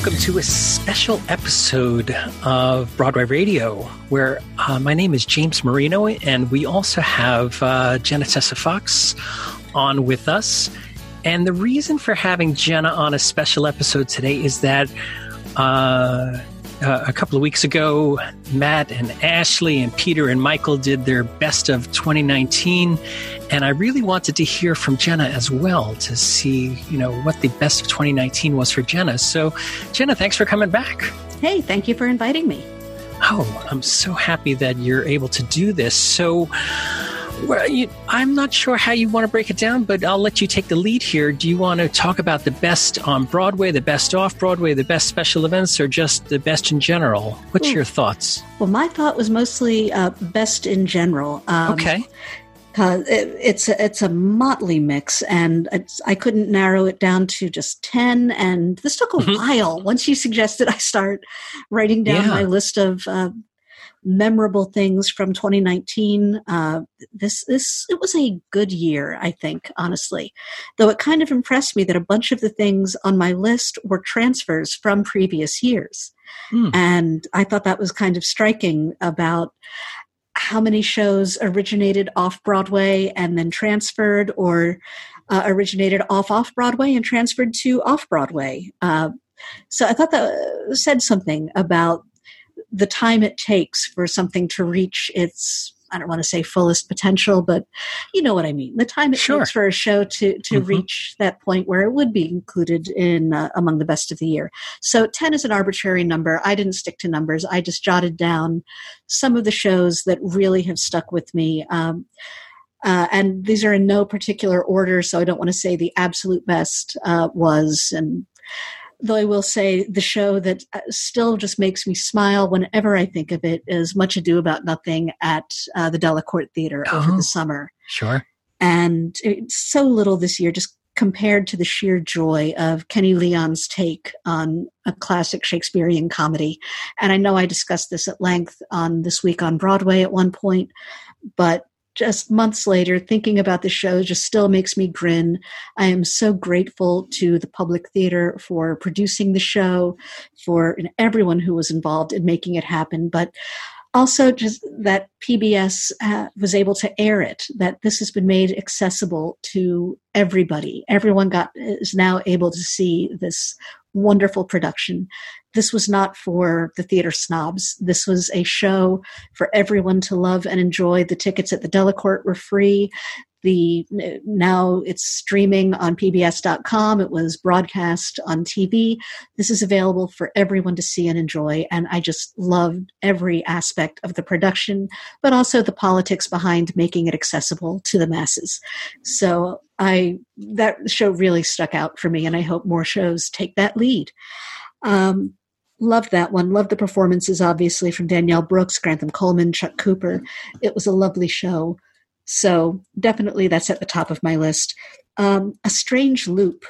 welcome to a special episode of Broadway Radio, where uh, my name is James Marino, and we also have uh, Jena Tesse Fox on with us. And the reason for having Jenna on a special episode today is that uh, uh, a couple of weeks ago, Matt and Ashley and Peter and Michael did their best of 2019. And I really wanted to hear from Jena as well to see, you know, what the best of 2019 was for Jena. So, Jena, thanks for coming back. Hey, thank you for inviting me. Oh, I'm so happy that you're able to do this. So, well, you, I'm not sure how you want to break it down, but I'll let you take the lead here. Do you want to talk about the best on Broadway, the best off Broadway, the best special events, or just the best in general? What's Ooh. your thoughts? Well, my thought was mostly uh, best in general. Um, okay. Uh, it, it's a, it's a motley mix, and I couldn't narrow it down to just ten. And this took a mm-hmm. while. Once you suggested I start writing down yeah. my list of uh, memorable things from 2019. Uh, this this it was a good year, I think, honestly. Though it kind of impressed me that a bunch of the things on my list were transfers from previous years, mm. and I thought that was kind of striking about how many shows originated off Broadway and then transferred, or uh, originated off off Broadway and transferred to off Broadway. Uh, so I thought that said something about the time it takes for something to reach its I don't want to say fullest potential, but you know what I mean. The time it sure. takes for a show to to mm-hmm. reach that point where it would be included in uh, among the best of the year. So ten is an arbitrary number. I didn't stick to numbers. I just jotted down some of the shows that really have stuck with me. Um, uh, and these are in no particular order, so I don't want to say the absolute best uh, was and though I will say the show that uh, still just makes me smile whenever I think of it is Much Ado About Nothing at uh, the Delacorte Theater oh, over the summer. Sure. And it's so little this year, just compared to the sheer joy of Kenny Leon's take on a classic Shakespearean comedy. And I know I discussed this at length on This Week on Broadway at one point, but just months later, thinking about the show just still makes me grin. I am so grateful to the Public Theater for producing the show, for everyone who was involved in making it happen. But also just that PBS uh, was able to air it, that this has been made accessible to everybody. Everyone got is now able to see this wonderful production. This was not for the theater snobs. This was a show for everyone to love and enjoy. The tickets at the Delacorte were free. The now it's streaming on pbs.com. It was broadcast on TV. This is available for everyone to see and enjoy. And I just loved every aspect of the production, but also the politics behind making it accessible to the masses. So I that show really stuck out for me, and I hope more shows take that lead. Um, loved that one. Loved the performances, obviously, from Danielle Brooks, Grantham Coleman, Chuck Cooper. It was a lovely show. So definitely that's at the top of my list. Um, a Strange Loop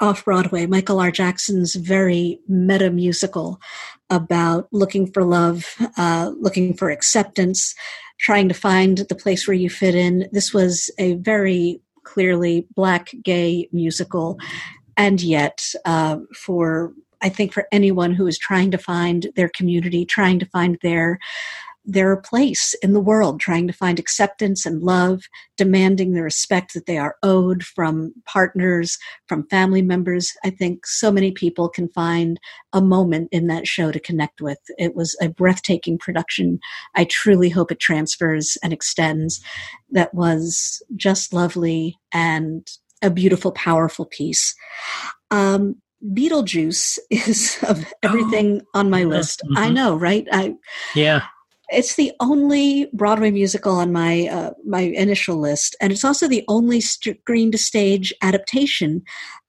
off Broadway, Michael R. Jackson's very meta musical about looking for love, uh, looking for acceptance, trying to find the place where you fit in. This was a very clearly black gay musical, and yet uh, for I think for anyone who is trying to find their community, trying to find their their place in the world, trying to find acceptance and love, demanding the respect that they are owed from partners, from family members. I think so many people can find a moment in that show to connect with. It was a breathtaking production. I truly hope it transfers and extends. That was just lovely and a beautiful, powerful piece. Um, Beetlejuice is of everything oh, on my list. Mm-hmm. I know, right? I yeah. It's the only Broadway musical on my uh, my initial list, and it's also the only screen to stage adaptation,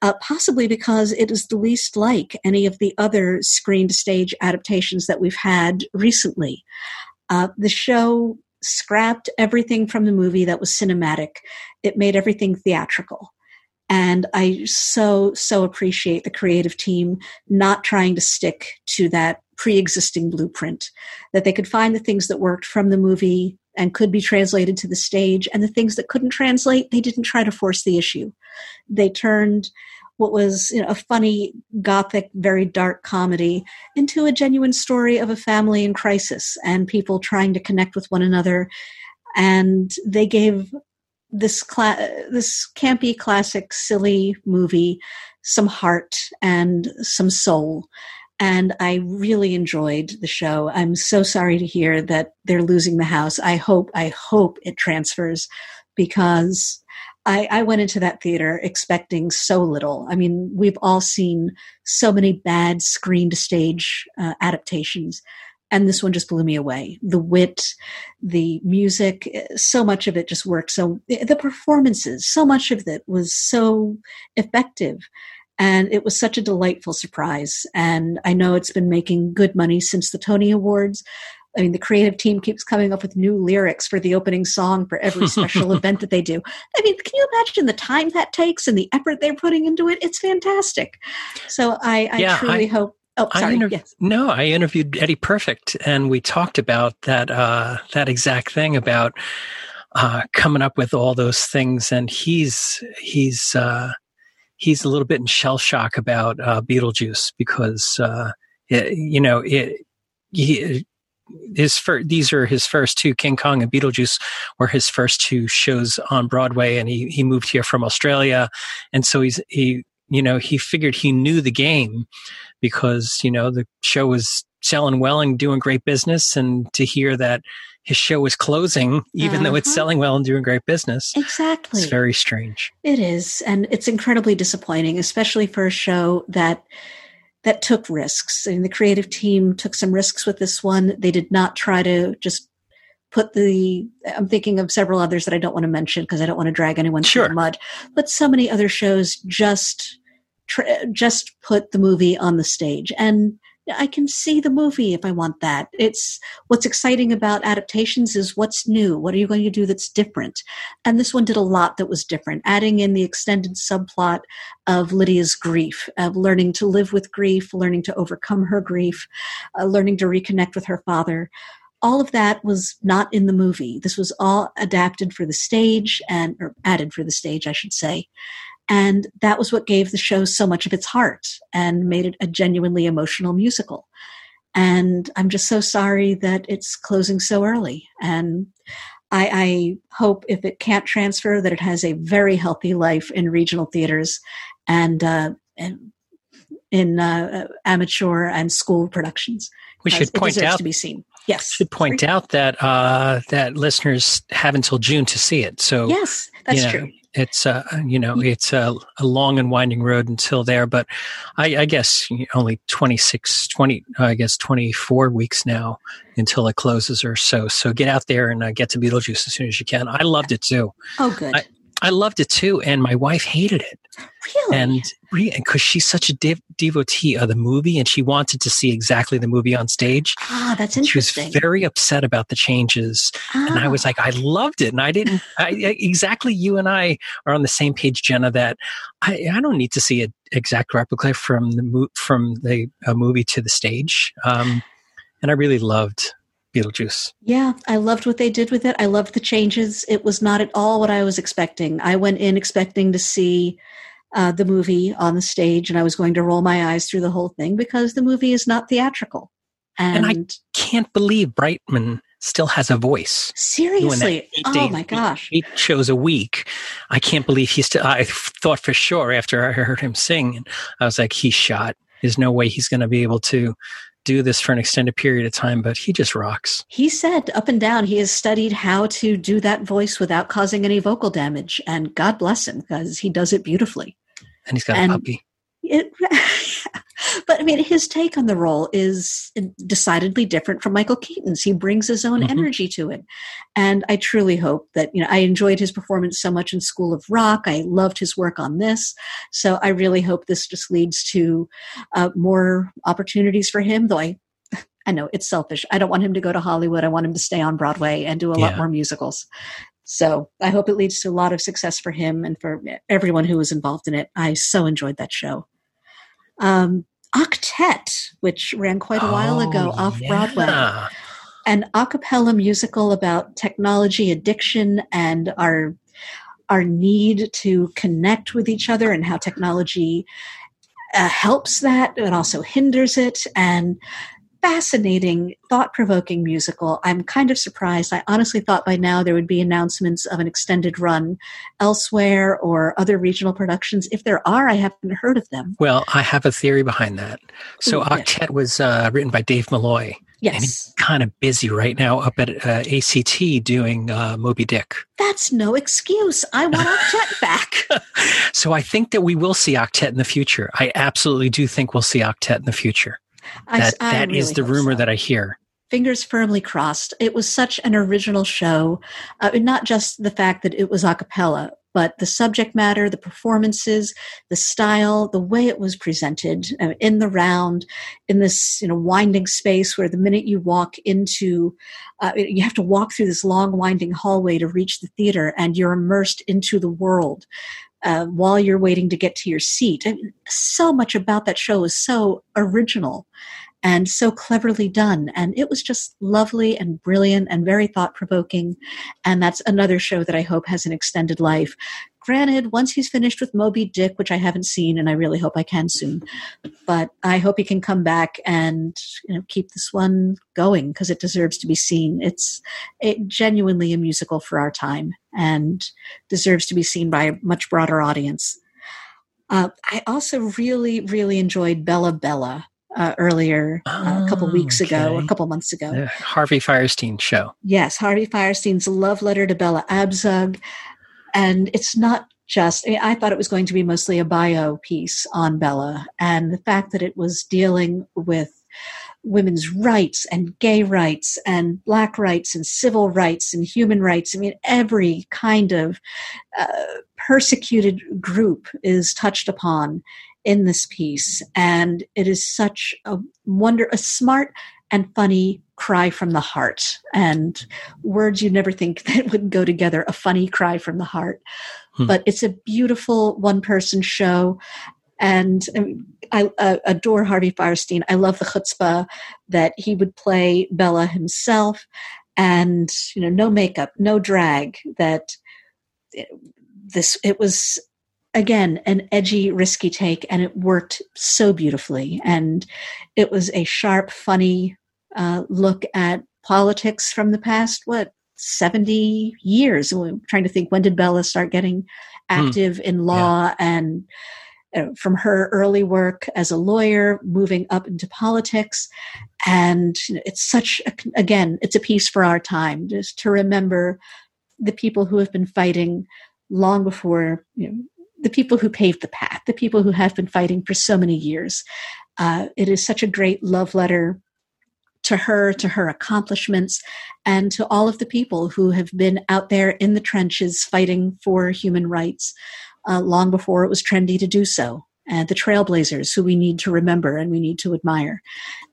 uh, possibly because it is the least like any of the other screen to stage adaptations that we've had recently. Uh, the show scrapped everything from the movie that was cinematic; it made everything theatrical. And I so, so appreciate the creative team not trying to stick to that pre existing blueprint, that they could find the things that worked from the movie and could be translated to the stage, and the things that couldn't translate, they didn't try to force the issue. They turned what was you know a funny gothic very dark comedy into a genuine story of a family in crisis and people trying to connect with one another and they gave this cla- this campy classic silly movie some heart and some soul and I really enjoyed the show. I'm so sorry to hear that they're losing the house. I hope I hope it transfers because I, I, went into that theater expecting so little. I mean, we've all seen so many bad screen to stage uh, adaptations, and this one just blew me away. The wit, the music, so much of it just worked. So the performances, so much of it was so effective. And it was such a delightful surprise. And I know it's been making good money since the Tony Awards. I mean, the creative team keeps coming up with new lyrics for the opening song for every special event that they do. I mean, can you imagine the time that takes and the effort they're putting into it? It's fantastic. So I, I yeah, truly I, hope. Oh, sorry. I yes. No, I interviewed Eddie Perfect, and we talked about that uh, that exact thing about uh, coming up with all those things. And he's he's uh, he's a little bit in shell shock about uh, Beetlejuice because uh, it, you know it. He, his first, these are his first two King Kong and Beetlejuice were his first two shows on Broadway and he he moved here from Australia and so he's he you know he figured he knew the game because you know the show was selling well and doing great business and to hear that his show was closing even uh-huh. though it's uh-huh. selling well and doing great business exactly it's very strange it is and it's incredibly disappointing especially for a show that that took risks. I mean, the creative team took some risks with this one. They did not try to just put the i'm thinking of several others that i don't want to mention because i don't want to drag anyone sure. through the mud but so many other shows just just put the movie on the stage and I can see the movie if I want that. It's what's exciting about adaptations is what's new. What are you going to do that's different? And this one did a lot that was different, adding in the extended subplot of Lydia's grief, of learning to live with grief, learning to overcome her grief, uh, learning to reconnect with her father. All of that was not in the movie. This was all adapted for the stage and or added for the stage, I should say. And that was what gave the show so much of its heart and made it a genuinely emotional musical. And I'm just so sorry that it's closing so early. And I, I, hope if it can't transfer, that it has a very healthy life in regional theaters and, uh, and in uh, amateur and school productions. We should point out to be seen. Yes, should point out that uh, that listeners have until June to see it. So yes, that's you know, true. it's uh, you know it's a, a, long and winding road until there but i, I guess only 26 20 i guess 24 weeks now until it closes or so. So get out there and uh, get to beetlejuice as soon as you can. I loved it too. Oh good. I, I loved it too, and my wife hated it. Really? And because she's such a dev- devotee of the movie, and she wanted to see exactly the movie on stage. Ah, that's interesting. She was very upset about the changes, ah. and I was ah. like, I loved it, and I didn't. I, exactly, you and I are on the same page, Jena. That I, I don't need to see an exact replica from the mo- from the movie to the stage. Um, and I really loved Beetlejuice. Yeah, I loved what they did with it. I loved the changes. It was not at all what I was expecting. I went in expecting to see uh, the movie on the stage, and I was going to roll my eyes through the whole thing because the movie is not theatrical. And, and I can't believe Brightman still has a voice. Seriously? Oh my gosh. Eight shows a week. I can't believe he's still, I thought for sure after I heard him sing, I was like, he's shot. There's no way he's going to be able to do this for an extended period of time, but he just rocks. He said up and down he has studied how to do that voice without causing any vocal damage, and God bless him because he does it beautifully. And he's got and a puppy. It, but I mean, his take on the role is decidedly different from Michael Keaton's. He brings his own mm-hmm. energy to it, and I truly hope that you know I enjoyed his performance so much in School of Rock. I loved his work on this, so I really hope this just leads to uh, more opportunities for him. Though I, I know it's selfish. I don't want him to go to Hollywood. I want him to stay on Broadway and do a yeah. lot more musicals. So I hope it leads to a lot of success for him and for everyone who was involved in it. I so enjoyed that show. Um, Octet, which ran quite a oh, while ago off yeah. Broadway. An a cappella musical about technology addiction and our our need to connect with each other and how technology uh, helps that and also hinders it and fascinating, thought provoking musical. I'm kind of surprised. I honestly thought by now there would be announcements of an extended run elsewhere or other regional productions. If there are, I haven't heard of them. Well, I have a theory behind that. So, Ooh, Octet was uh, written by Dave Malloy. Yes. And he's kind of busy right now up at uh, ACT doing uh, Moby Dick. That's no excuse. I want Octet back. so I think that we will see Octet in the future. I absolutely do think we'll see Octet in the future. That, I, I that really is the rumor so. that I hear fingers firmly crossed. It was such an original show, uh, not just the fact that it was a cappella, but the subject matter, the performances, the style, the way it was presented uh, in the round, in this you know winding space where the minute you walk into, uh, you have to walk through this long winding hallway to reach the theater, and you're immersed into the world. Uh, while you're waiting to get to your seat. I mean, so much about that show is so original and so cleverly done. And it was just lovely and brilliant and very thought provoking. And that's another show that I hope has an extended life. Granted, once he's finished with Moby Dick, which I haven't seen, and I really hope I can soon, but I hope he can come back and you know keep this one going because it deserves to be seen. It's it, genuinely a musical for our time and deserves to be seen by a much broader audience. Uh, I also really, really enjoyed Bella Bella uh, earlier uh, a couple weeks okay. ago, a couple months ago. The Harvey Fierstein show. Yes, Harvey Fierstein's love letter to Bella Abzug and it's not just i thought it was going to be mostly a bio piece on bella and the fact that it was dealing with women's rights and gay rights and black rights and civil rights and human rights. I mean every kind of uh, persecuted group is touched upon in this piece. And it is such a wonder a smart and funny cry from the heart and words you never think that would go together a funny cry from the heart hmm. but it's a beautiful one person show and um, I, I, adore Harvey Fierstein. I love the chutzpah that he would play Bella himself, and you know, no makeup, no drag. That eh, this it was again an edgy, risky take, and it worked so beautifully. And it was a sharp, funny uh, look at politics from the past, what, 70 years? I'm trying to think when did Bella start getting hmm. active mm. in law yeah. and uh, from her early work as a lawyer, moving up into politics. And you know, it's such, a, again, it's a piece for our time just to remember the people who have been fighting long before, you know, the people who paved the path, the people who have been fighting for so many years. Uh, it is such a great love letter to her, to her accomplishments, and to all of the people who have been out there in the trenches fighting for human rights uh, long before it was trendy to do so and the trailblazers who we need to remember and we need to admire.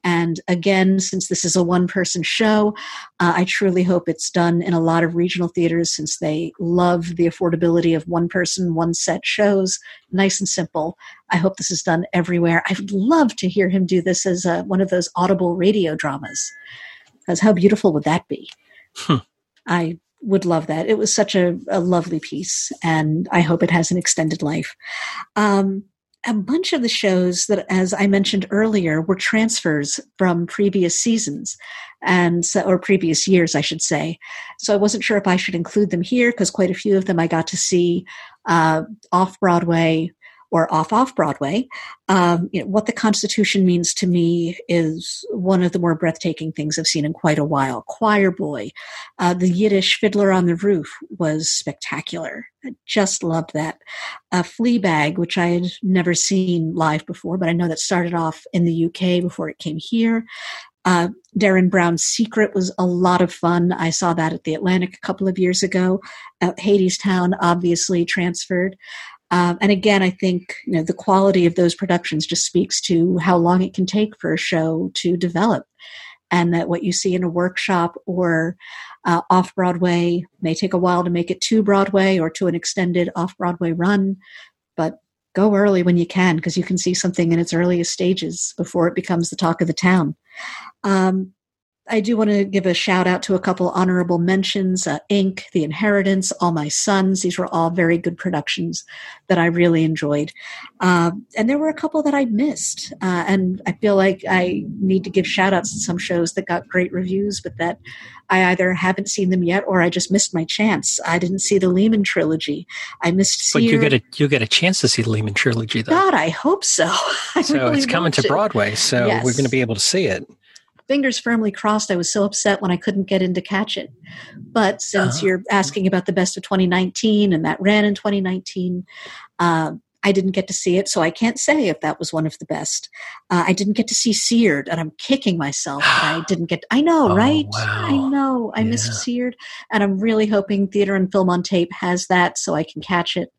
And again, since this is a one person show, uh, I truly hope it's done in a lot of regional theaters since they love the affordability of one person, one set shows. Nice and simple. I hope this is done everywhere. I would love to hear him do this as a, one of those audible radio dramas. Because how beautiful would that be? Hmm. I would love that. It was such a, a, lovely piece, and I hope it has an extended life. Um, a bunch of the shows that, as I mentioned earlier, were transfers from previous seasons and so, or previous years, I should say. So I wasn't sure if I should include them here because quite a few of them I got to see uh, off Broadway or off off Broadway. Um, you know, what the Constitution means to me is one of the more breathtaking things I've seen in quite a while. Choir Boy, uh, the Yiddish Fiddler on the Roof was spectacular. I just loved that. Uh, Fleabag, which I had never seen live before, but I know that started off in the UK before it came here. Uh, Derren Brown's Secret was a lot of fun. I saw that at the Atlantic a couple of years ago. Uh, Hadestown obviously transferred. Um, and again, I think you know the quality of those productions just speaks to how long it can take for a show to develop, and that what you see in a workshop or uh, off Broadway may take a while to make it to Broadway or to an extended off Broadway run, but go early when you can because you can see something in its earliest stages before it becomes the talk of the town. Um, I do want to give a shout out to a couple honorable mentions uh, Ink, The Inheritance, All My Sons. These were all very good productions that I really enjoyed. Um, and there were a couple that I missed. Uh, and I feel like I need to give shout outs to some shows that got great reviews, but that I either haven't seen them yet or I just missed my chance. I didn't see the Lehman trilogy. I missed. But you get a you get a chance to see the Lehman trilogy, though. God, I hope so. I so really it's coming to want Broadway, so Yes. we're going to be able to see it. Fingers firmly crossed. I was so upset when I couldn't get in to catch it. But since Uh-huh. you're asking about the best of 2019 and that ran in 2019, uh, I didn't get to see it, so I can't say if that was one of the best. Uh, I didn't get to see Seared, and I'm kicking myself I didn't get. I know, Oh, right? wow. I know. I missed Seared, and I'm really hoping Theater and Film on Tape has that, so I can catch it.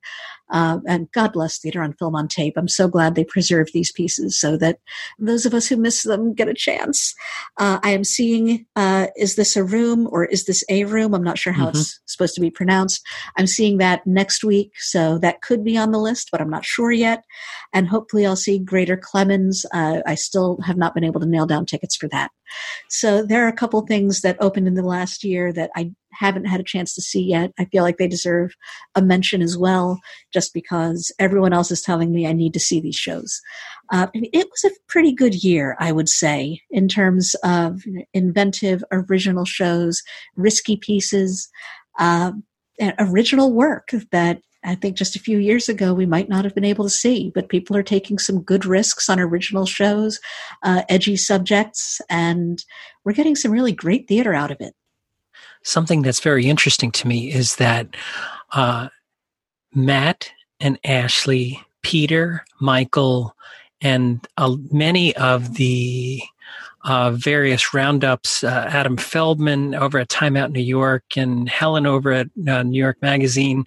Uh, and God bless Theater on Film on Tape. I'm so glad they preserved these pieces so that those of us who miss them get a chance. Uh, I am seeing uh, Is This a Room or Is This a Room? I'm not sure how it's supposed to be pronounced. I'm seeing that next week, so that could be on the list, but I'm not sure yet. And hopefully I'll see Greater Clements. Uh, I still have not been able to nail down tickets for that. So there are a couple things that opened in the last year that I haven't had a chance to see yet. I feel like they deserve a mention as well, just because everyone else is telling me I need to see these shows. Uh, it was a pretty good year, I would say, in terms of inventive, original shows, risky pieces, uh, original work that I think just a few years ago we might not have been able to see. But people are taking some good risks on original shows, uh, edgy subjects, and we're getting some really great theater out of it. Something that's very interesting to me is that uh, Matt and Ashley, Peter, Michael, and uh, many of the uh, various roundups, uh, Adam Feldman over at Time Out New York, and Helen over at uh, New York Magazine,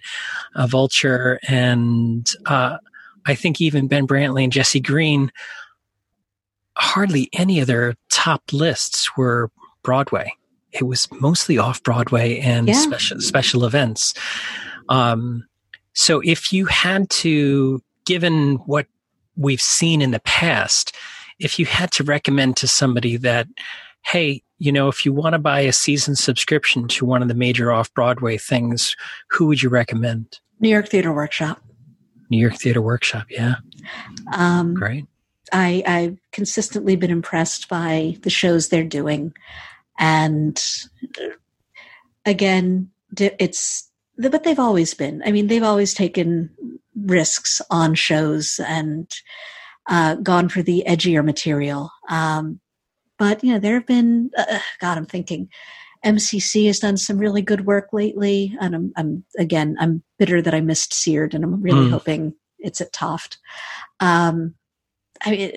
uh, Vulture, and uh, I think even Ben Brantley and Jesse Green. Hardly any of their top lists were Broadway. It was mostly off Broadway and Yeah. special special events. Um, so if you had to, given what we've seen in the past, if you had to recommend to somebody that, hey, you know, if you want to buy a season subscription to one of the major off Broadway things, who would you recommend? New York Theater Workshop. New York Theater Workshop. Yeah, Um, great. I, I've consistently been impressed by the shows they're doing. And uh, again, it's, but they've always been. I mean, they've always taken risks on shows and uh, gone for the edgier material. Um, but, you know, there have been, uh, God, I'm thinking. MCC has done some really good work lately, and I'm, I'm again, I'm bitter that I missed Seared, and I'm really Mm. hoping it's at TOFT. Um, I mean,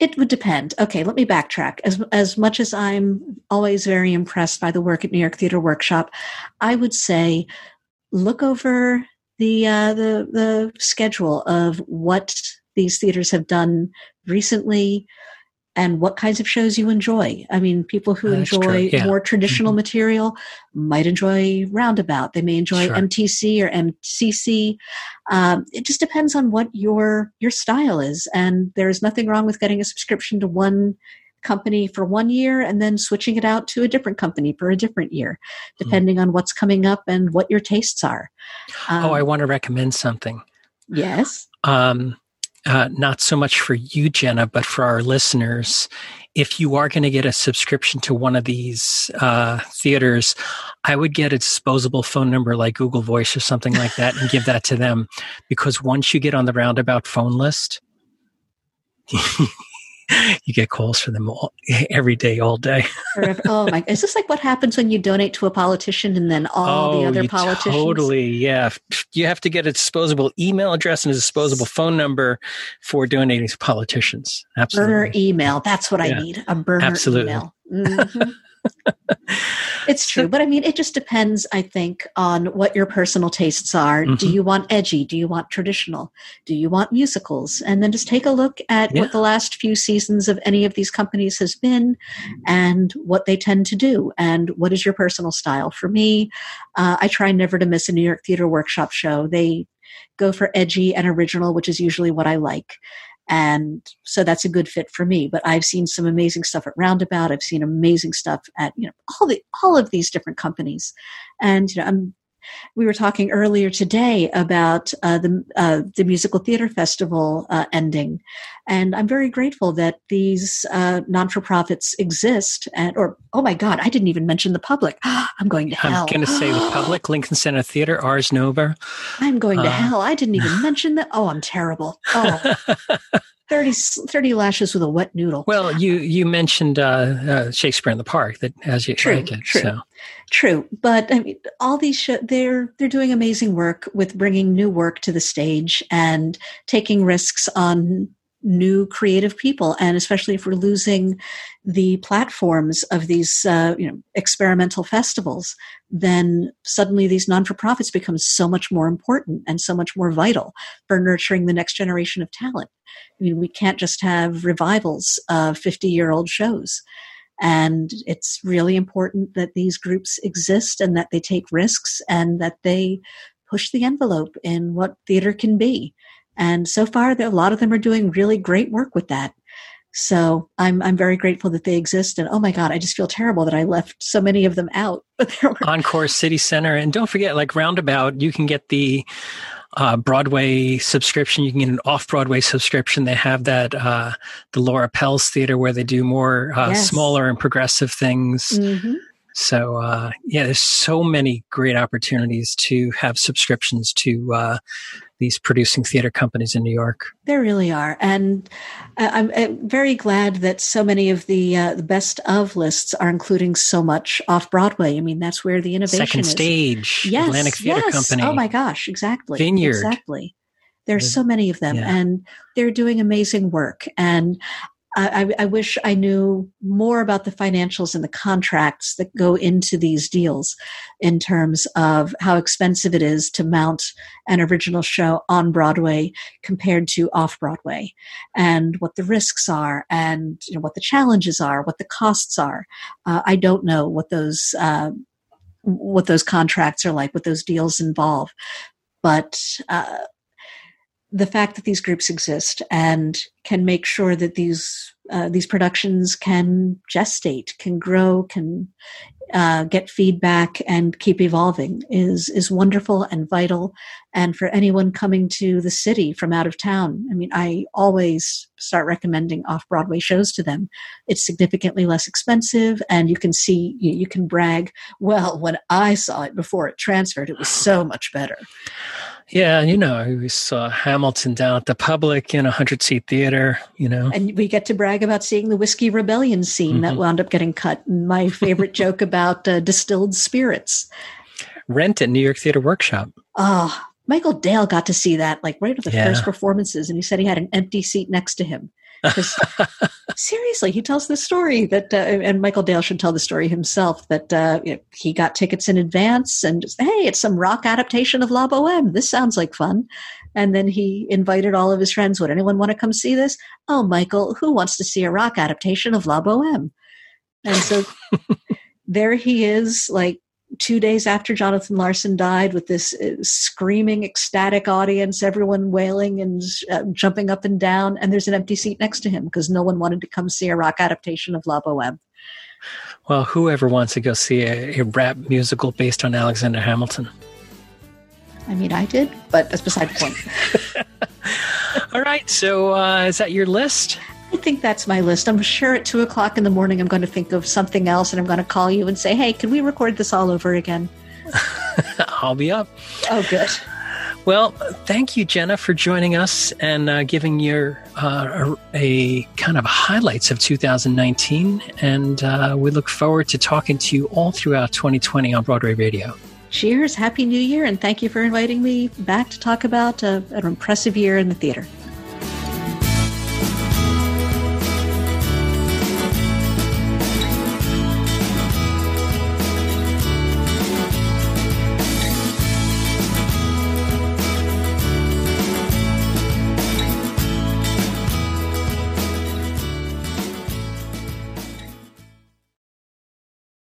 it, would depend. Okay, let me backtrack. As as much as I'm always very impressed by the work at New York Theater Workshop, I would say look over the uh, the the schedule of what these theaters have done recently and what kinds of shows you enjoy. I mean, people who true, enjoy yeah. more traditional material might enjoy Roundabout. They may enjoy Sure. MTC or MCC. Um, it just depends on what your your style is, and there's nothing wrong with getting a subscription to one company for one year and then switching it out to a different company for a different year, Hmm. depending on what's coming up and what your tastes are. Um, oh, I want to recommend something. yes. um, uh, not so much for you, Jena, but for our listeners. If you are going to get a subscription to one of these uh, theaters, I would get a disposable phone number like Google Voice or something like that and give that to them. Because once you get on the roundabout phone list, you get calls from them all, every day, all day. Oh my! Is this like what happens when you donate to a politician and then all the other Oh, politicians? Totally, yeah. You have to get a disposable email address and a disposable phone number for donating to politicians. Absolutely. burner email. That's what Yeah. I need. A burner Absolutely. email. Mhm. it's true, but I mean, it just depends. I think on what your personal tastes are. Do Mhm. you want edgy? Do you want traditional? Do you want musicals? And then just take a look at Yeah. what the last few seasons of any of these companies has been, and what they tend to do, and what is your personal style. For me, uh, I try never to miss a New York Theater Workshop show. They go for edgy and original, which is usually what I like. And so that's a good fit for me. But i've seen some amazing stuff at roundabout. I've seen amazing stuff at you know all the all of these different companies. And you know i'm we were talking earlier today about uh, the uh, the musical theater festival uh, ending, and I'm very grateful that these uh, non for profits exist. And or oh my God, I didn't even mention the public. I'm going to hell. I'm going to say the public, Lincoln Center Theater, Ars Nova. I'm going to uh, hell. I didn't even mention that. Oh, I'm terrible. Oh. 30, 30, lashes with a wet noodle. Well, you you mentioned uh, uh, Shakespeare in the Park that as you true, like it. True, so. true. But I mean, all these sh- they're they're doing amazing work with bringing new work to the stage and taking risks on new creative people and especially if we're losing the platforms of these uh, you know experimental festivals then suddenly these non-for-profits become so much more important and so much more vital for nurturing the next generation of talent. I mean we can't just have revivals of 50 year old shows and it's really important that these groups exist and that they take risks and that they push the envelope in what theater can be and so far, a lot of them are doing really great work with that. So I'm I'm very grateful that they exist. And oh my God, I just feel terrible that I left so many of them out. Encore City Center, and don't forget, like Roundabout, you can get the uh, Broadway subscription. You can get an off Broadway subscription. They have that uh, the Laura Pels Theater where they do more uh, yes. smaller and progressive things. Mm-hmm. So uh, yeah, there's so many great opportunities to have subscriptions to uh, these producing theater companies in New York. There really are, and I'm, very glad that so many of the uh, the best of lists are including so much off Broadway. I mean, that's where the innovation Second is. Stage, yes, Atlantic Theater yes. Company. Oh my gosh, exactly, Vineyard, exactly. There's so many of them, yeah. and they're doing amazing work. And I, I, wish I knew more about the financials and the contracts that go into these deals in terms of how expensive it is to mount an original show on Broadway compared to off Broadway and what the risks are and you know, what the challenges are, what the costs are. Uh, I don't know what those, uh, what those contracts are like, what those deals involve. But uh, the fact that these groups exist and can make sure that these uh, these productions can gestate, can grow, can uh, get feedback, and keep evolving is is wonderful and vital. And for anyone coming to the city from out of town, I mean, I always start recommending off Broadway shows to them. It's significantly less expensive, and you can see you, you can brag. Well, when I saw it before it transferred, it was so much better. Yeah, you know, we saw Hamilton down at the Public in a hundred seat theater. You know, and we get to brag about seeing the whiskey rebellion scene mm-hmm. that wound up getting cut. My favorite joke about uh, distilled spirits. Rent at New York Theater Workshop. Oh, Michael Dale got to see that like right at the yeah. first performances, and he said he had an empty seat next to him. Seriously, he tells the story that, uh, and Michael Dale should tell the story himself that uh, you know, he got tickets in advance and just, hey, it's some rock adaptation of La Boheme. This sounds like fun. And then he invited all of his friends. Would anyone want to come see this? Oh, Michael, who wants to see a rock adaptation of La Boheme? And so there he is, like two days after Jonathan Larson died, with this uh, screaming, ecstatic audience, everyone wailing and uh, jumping up and down, and there's an empty seat next to him because no one wanted to come see a rock adaptation of La Boheme. Well, whoever wants to go see a, a rap musical based on Alexander Hamilton? I mean, I did, but that's beside the point. All right. So, uh, is that your list? I think that's my list. I'm sure at two o'clock in the morning, I'm going to think of something else and I'm going to call you and say, hey, can we record this all over again? I'll be up. Oh, good. Well, thank you, Jena, for joining us and uh, giving your uh, a, a, kind of highlights of 2019. And uh, we look forward to talking to you all throughout 2020 on Broadway Radio. Cheers, Happy New Year, and thank you for inviting me back to talk about uh, an impressive year in the theater.